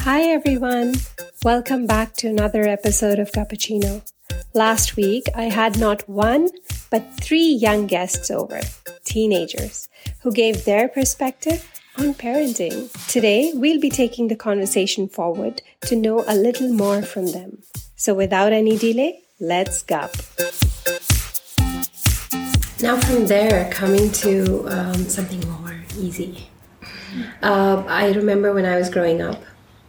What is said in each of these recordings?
Hi, everyone. Welcome back to another episode of Guppuccino. Last week, I had not one, but three young guests over, teenagers, who gave their perspective on parenting. Today, we'll be taking the conversation forward to know a little more from them. So, without any delay, let's go. Now, from there, coming to um, something more easy. Uh, I remember when I was growing up,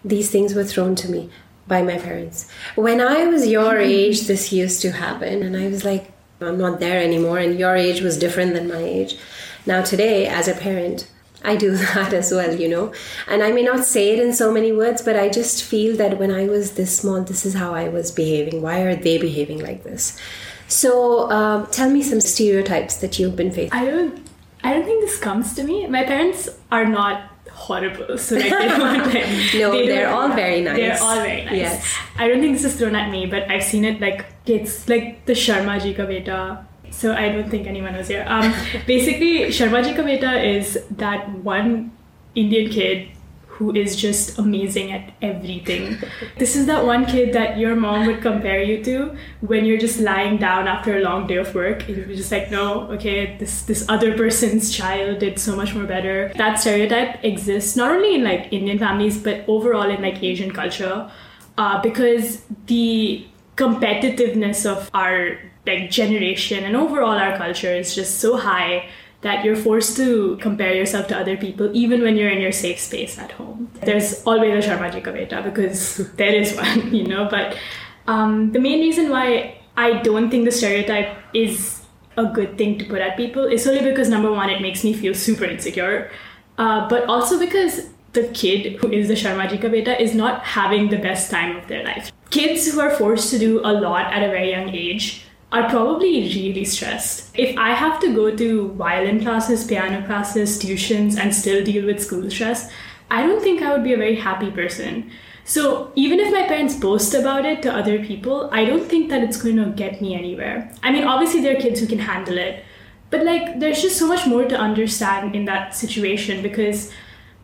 these things were thrown to me by my parents. When I was your age, this used to happen, and I was like, I'm not there anymore, and your age was different than my age. Now, today, as a parent, I do that as well, you know. And I may not say it in so many words, but I just feel that when I was this small, this is how I was behaving. Why are they behaving like this? So, um, tell me some stereotypes that you've been facing. I don't. I don't think this comes to me. My parents are not horrible. So like they don't like No, they they're don't- all very nice. They're all very nice. Yes. I don't think this is thrown at me, but I've seen it like it's like the Sharma Ji ka beta. So I don't think anyone was here. Um, basically, Sharma Ji ka beta is that one Indian kid who is just amazing at everything. this is that one kid that your mom would compare you to when you're just lying down after a long day of work. And you're just like, no, okay, this this other person's child did so much more better. That stereotype exists not only in like Indian families but overall in like Asian culture, uh, because the competitiveness of our like generation and overall our culture is just so high that you're forced to compare yourself to other people even when you're in your safe space at home. There's always a Sharma Ji ka beta because there is one, you know. But um, the main reason why I don't think the stereotype is a good thing to put at people is solely because number one, it makes me feel super insecure, uh, but also because the kid who is the Sharma Ji ka beta is not having the best time of their life. Kids who are forced to do a lot at a very young age are probably really stressed. If I have to go to violin classes, piano classes, tuitions, and still deal with school stress, I don't think I would be a very happy person. So even if my parents boast about it to other people, I don't think that it's going to get me anywhere. I mean, obviously, there are kids who can handle it, but like, there's just so much more to understand in that situation because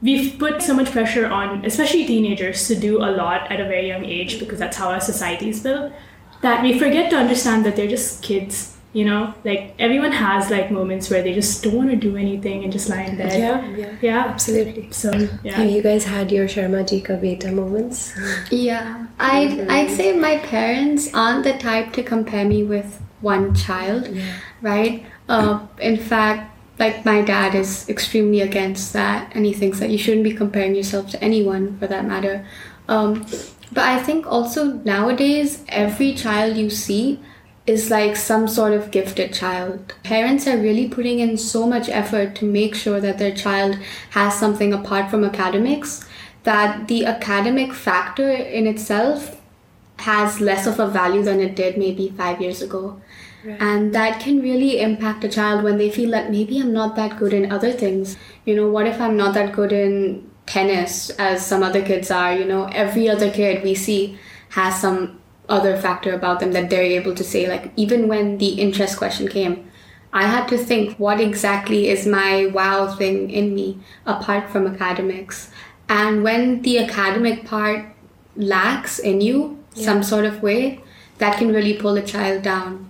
we've put so much pressure on, especially teenagers, to do a lot at a very young age because that's how our society is built that we forget to understand that they're just kids you know like everyone has like moments where they just don't want to do anything and just lie in bed Yeah, yeah, yeah absolutely. so Have you guys had your Sharma Ji ka beta moments? Yeah, I'd, I'd say my parents aren't the type to compare me with one child, right? Uh, in fact, like my dad is extremely against that, and he thinks that you shouldn't be comparing yourself to anyone for that matter. Um, but I think also nowadays, every child you see is like some sort of gifted child. Parents are really putting in so much effort to make sure that their child has something apart from academics that the academic factor in itself has less of a value than it did maybe five years ago. And that can really impact a child when they feel that maybe I'm not that good in other things. You know, what if I'm not that good in tennis as some other kids are? You know, every other kid we see has some other factor about them that they're able to say. Like, even when the interest question came, I had to think what exactly is my wow thing in me apart from academics. And when the academic part lacks in you some sort of way, that can really pull a child down.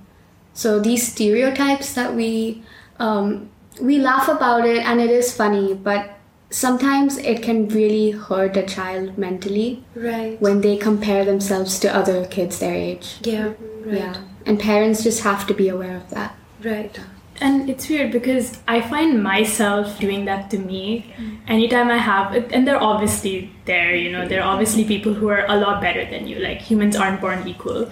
So these stereotypes that we um, we laugh about it and it is funny, but sometimes it can really hurt a child mentally Right. when they compare themselves to other kids their age. Yeah, right. Yeah. And parents just have to be aware of that. Right. and it's weird because i find myself doing that to me anytime i have and they're obviously there you know there are obviously people who are a lot better than you like humans aren't born equal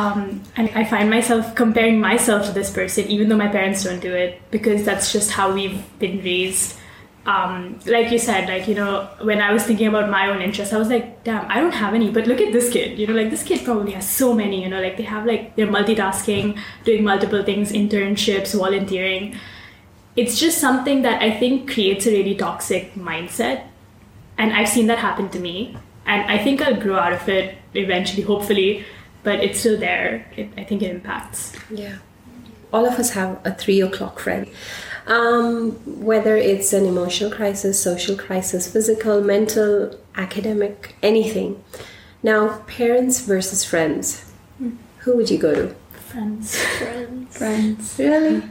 um, and i find myself comparing myself to this person even though my parents don't do it because that's just how we've been raised um, like you said, like, you know, when I was thinking about my own interests, I was like, damn, I don't have any, but look at this kid, you know, like this kid probably has so many, you know, like they have like, they're multitasking, doing multiple things, internships, volunteering. It's just something that I think creates a really toxic mindset. And I've seen that happen to me. And I think I'll grow out of it eventually, hopefully, but it's still there. It, I think it impacts. Yeah. All of us have a three o'clock friend. Um, whether it's an emotional crisis, social crisis, physical, mental, academic, anything. Now, parents versus friends. Who would you go to? Friends. Friends. Friends. Really?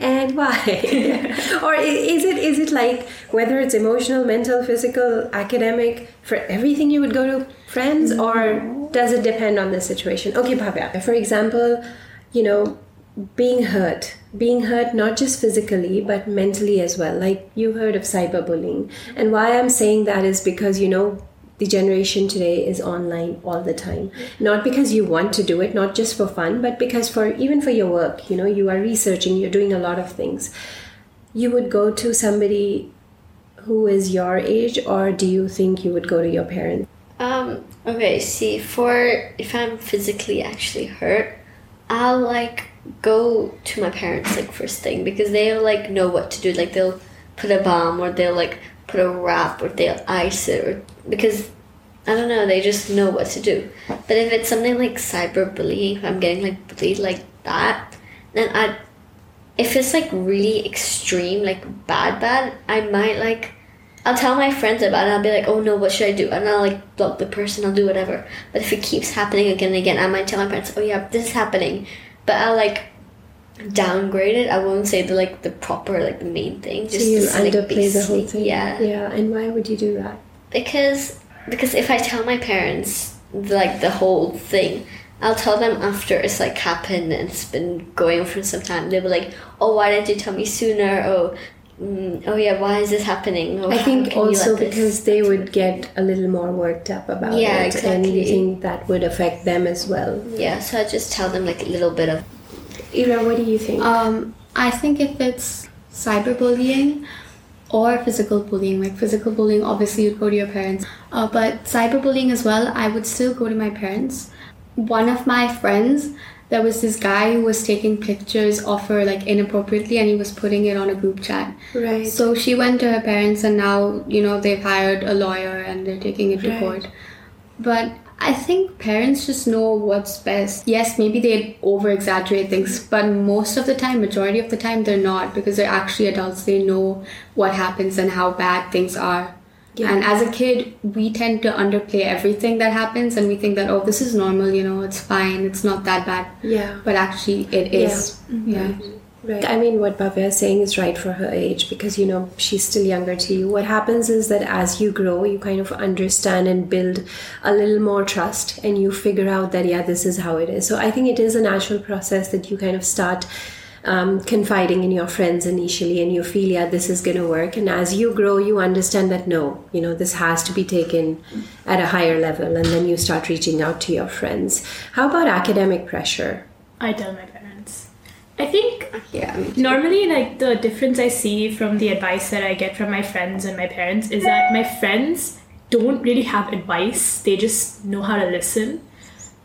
And why? or is it is it like whether it's emotional, mental, physical, academic, for everything you would go to friends or does it depend on the situation? Okay, Bhavya. For example, you know, being hurt. Being hurt not just physically but mentally as well. Like you heard of cyberbullying. And why I'm saying that is because you know the generation today is online all the time not because you want to do it not just for fun but because for even for your work you know you are researching you're doing a lot of things you would go to somebody who is your age or do you think you would go to your parents Um, okay, see, for if I'm physically actually hurt, I'll like go to my parents like first thing because they'll like know what to do. Like they'll put a bomb or they'll like put a wrap or they'll ice it or because I don't know, they just know what to do. But if it's something like cyberbullying, if I'm getting like bullied like that, then I if it's like really extreme, like bad bad, I might like I'll tell my friends about it. I'll be like, "Oh no, what should I do?" And I'll like block the person. I'll do whatever. But if it keeps happening again and again, I might tell my parents, "Oh yeah, this is happening," but I'll like downgrade it. I won't say the like the proper like the main thing. so you like, underplay be the whole thing Yeah, yeah and why would you do that because because if I tell my parents like the whole thing, I'll tell them after it's like happened and it's been going on for some time. They'll be like, "Oh, why didn't you tell me sooner?" Oh, mm, oh yeah, why is this happening? Oh, i think also because they would get a little more worked up about Yeah, it and you think that would affect them as well Yeah, so I just tell them like a little bit of ira what do you think Um, I think if it's cyberbullying or physical bullying, like physical bullying, obviously you'd go to your parents. Uh, but cyberbullying as well, I would still go to my parents. One of my friends, there was this guy who was taking pictures of her like inappropriately and he was putting it on a group chat. right So she went to her parents and now, you know, they've hired a lawyer and they're taking it to Right. court. But I think parents just know what's best. Yes, maybe they over exaggerate things, but most of the time, majority of the time, they're not because they're actually adults. They know what happens and how bad things are. Yeah. And as a kid, we tend to underplay everything that happens and we think that, oh, this is normal, you know, it's fine, it's not that bad. yeah But actually, it is. Mm-hmm. Yeah. Right. I mean, what Bhavya is saying is right for her age because, you know, she's still younger to you. What happens is that as you grow, you kind of understand and build a little more trust and you figure out that, yeah, this is how it is. So I think it is a natural process that you kind of start um, confiding in your friends initially and you feel, yeah, this is going to work. And as you grow, you understand that, no, you know, this has to be taken at a higher level. And then you start reaching out to your friends. How about academic pressure? I tell my parents. I think yeah. Normally like the difference I see from the advice that I get from my friends and my parents is that my friends don't really have advice. They just know how to listen.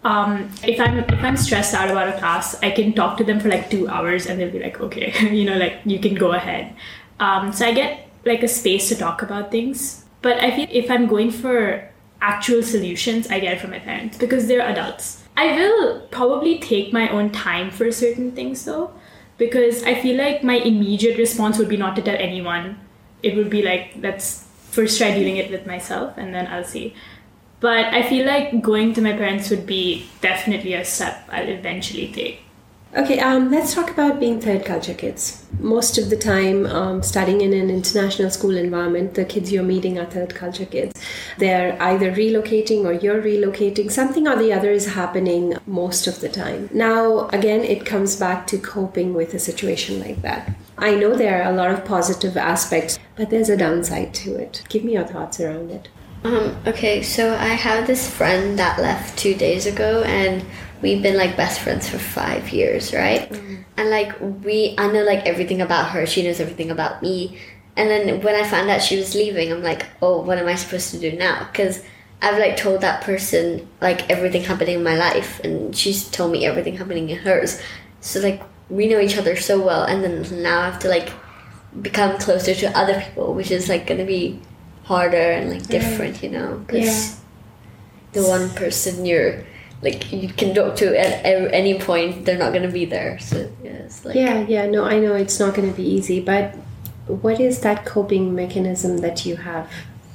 Um, if I'm if I'm stressed out about a class, I can talk to them for like two hours and they'll be like, okay, you know, like you can go ahead. Um, so I get like a space to talk about things. But I feel if I'm going for actual solutions, I get it from my parents because they're adults. I will probably take my own time for certain things though, because I feel like my immediate response would be not to tell anyone. It would be like, let's first try dealing it with myself and then I'll see. But I feel like going to my parents would be definitely a step I'll eventually take. Okay, um, let's talk about being third culture kids. Most of the time, um, studying in an international school environment, the kids you're meeting are third culture kids. They're either relocating or you're relocating. Something or the other is happening most of the time. Now, again, it comes back to coping with a situation like that. I know there are a lot of positive aspects, but there's a downside to it. Give me your thoughts around it. Um, okay, so I have this friend that left two days ago, and we've been like best friends for five years, right? And like we, I know like everything about her. She knows everything about me. And then when I found out she was leaving, I'm like, oh, what am I supposed to do now? Because I've like told that person like everything happening in my life, and she's told me everything happening in hers. So like we know each other so well, and then now I have to like become closer to other people, which is like gonna be harder and like different, you know, because the one person you're like you can talk to at, any point. They're not gonna be there. So yeah, it's like Yeah, yeah, no, I know it's not to be easy, but what is that coping mechanism that you have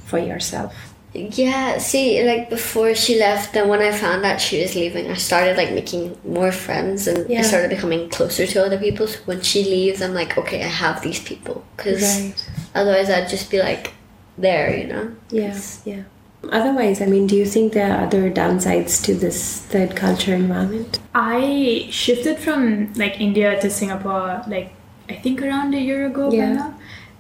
for yourself? Yeah, see, like before she left, then when I found out she was leaving, I started like making more friends and Yeah. I started becoming closer to other people. So when she leaves, I'm like, okay, I have these people. Because otherwise, I'd just be like there, you know? Yeah, yeah. Otherwise, I mean, do you think there are other downsides to this third culture environment? I shifted from like India to Singapore like I think around a year ago by Yeah. now.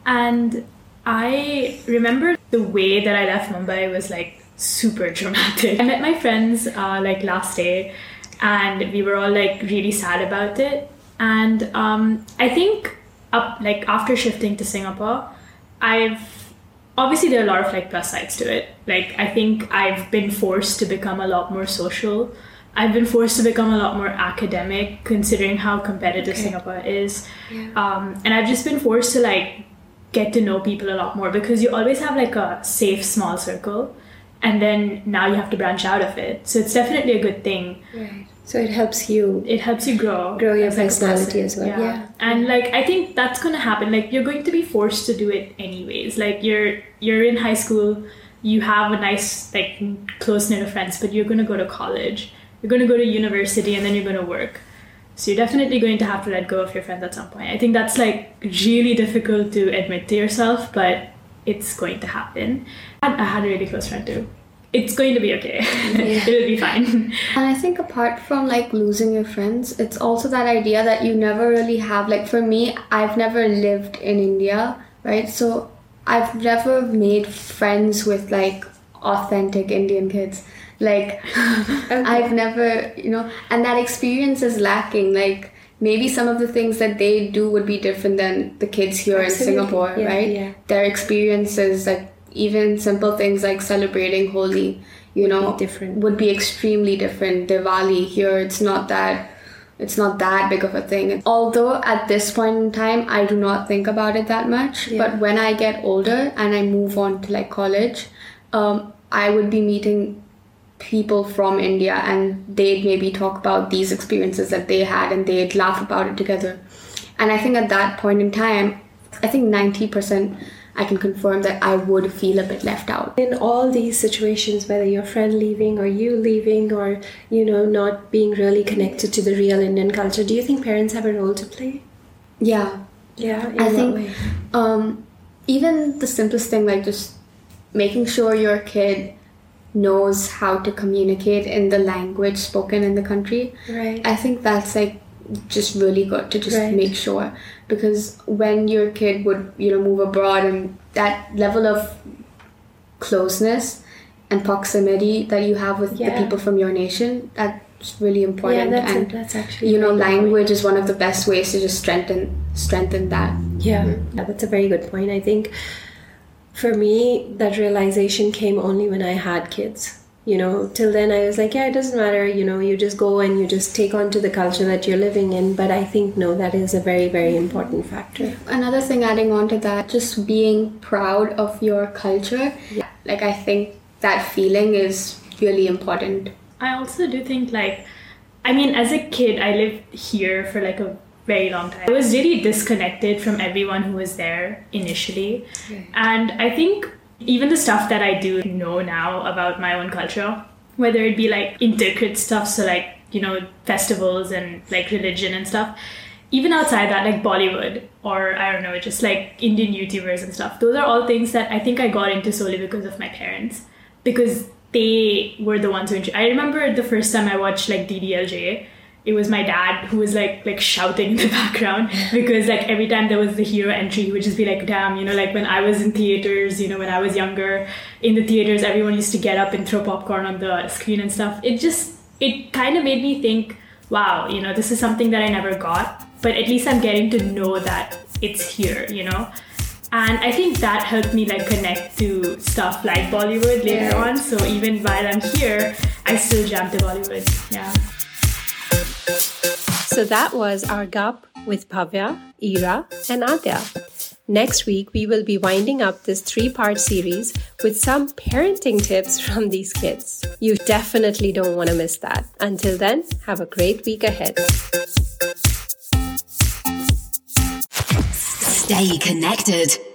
And I remember the way that I left Mumbai was like super dramatic. I met my friends uh, like last day and we were all like really sad about it. And um, I think up like after shifting to Singapore, I've obviously there are a lot of like plus sides to it. Like I think I've been forced to become a lot more social. I've been forced to become a lot more academic, considering how competitive Singapore is. Um, and I've just been forced to like get to know people a lot more because you always have like a safe small circle, and then now you have to branch out of it. So it's definitely a good thing. Right. So it helps you. It helps you grow, Grow your personality as well, yeah. and like I think that's gonna happen. Like you're going to be forced to do it anyways. Like you're you're in high school, you have a nice like close knit of friends, but you're gonna go to college. You're gonna go to university, and then you're gonna work. So you're definitely going to have to let go of your friends at some point. I think that's like really difficult to admit to yourself, but it's going to happen. I had a really close friend too. It's going to be okay. It'll be fine. And I think apart from like losing your friends, it's also that idea that you never really have like for me, I've never lived in India, right? So I've never made friends with like authentic Indian kids. Like I've never, you know, and that experience is lacking. Like maybe some of the things that they do would be different than the kids here Absolutely. in Singapore, Yeah, right? yeah. Their experiences, like even simple things like celebrating Holi, you know, different. would be extremely different. Diwali here, it's not that it's not that big of a thing. Although at this point in time, I do not think about it that much. Yeah. But when I get older and I move on to like college, um, I would be meeting people from India and they'd maybe talk about these experiences that they had and they'd laugh about it together. And I think at that point in time, I think 90% I can confirm that I would feel a bit left out. In all these situations, whether your friend leaving or you leaving or, you know, not being really connected to the real Indian culture, do you think parents have a role to play? Yeah, Yeah, in I think way? um, even the simplest thing like just making sure your kid knows how to communicate in the language spoken in the country Right. i think that's like just really good to just Right. make sure because when your kid would you know move abroad and that level of closeness and proximity that you have with Yeah. the people from your nation that's really yeah, important that's, and that's actually you know very good point. language is one of the best ways to just strengthen strengthen that Yeah, yeah, that's a very good point. I think for me, that realization came only when I had kids. You know, till then I was like, yeah, it doesn't matter. You know, you just go and you just take on to the culture that you're living in. But I think, no, that is a very, very important factor. Another thing adding on to that, just being proud of your culture. yeah. Like I think that feeling is really important. I also do think like I mean as a kid I lived here for like a very long time. I was really disconnected from everyone who was there initially. And I think even the stuff that I do know now about my own culture, whether it be like intercrit stuff, so like, you know, festivals and like religion and stuff, even outside that, like Bollywood or I don't know, just like Indian YouTubers and stuff, those are all things that I think I got into solely because of my parents. Because they were the ones who I remember the first time I watched like DDLJ, it was my dad who was like like shouting in the background because like every time there was the hero entry he would just be like damn you know like when I was in theaters you know when I was younger in the theaters everyone used to get up and throw popcorn on the screen and stuff. It just it kind of made me think wow you know this is something that I never got but at least I'm getting to know that it's here you know? And I think that helped me like connect to stuff like Bollywood later Yeah. on. So even while I'm here I still jam to Bollywood yeah So that was our GUP with Bhavya, Ira, and Adya. Next week, we will be winding up this three part series with some parenting tips from these kids. You definitely don't want to miss that. Until then, have a great week ahead. Stay connected.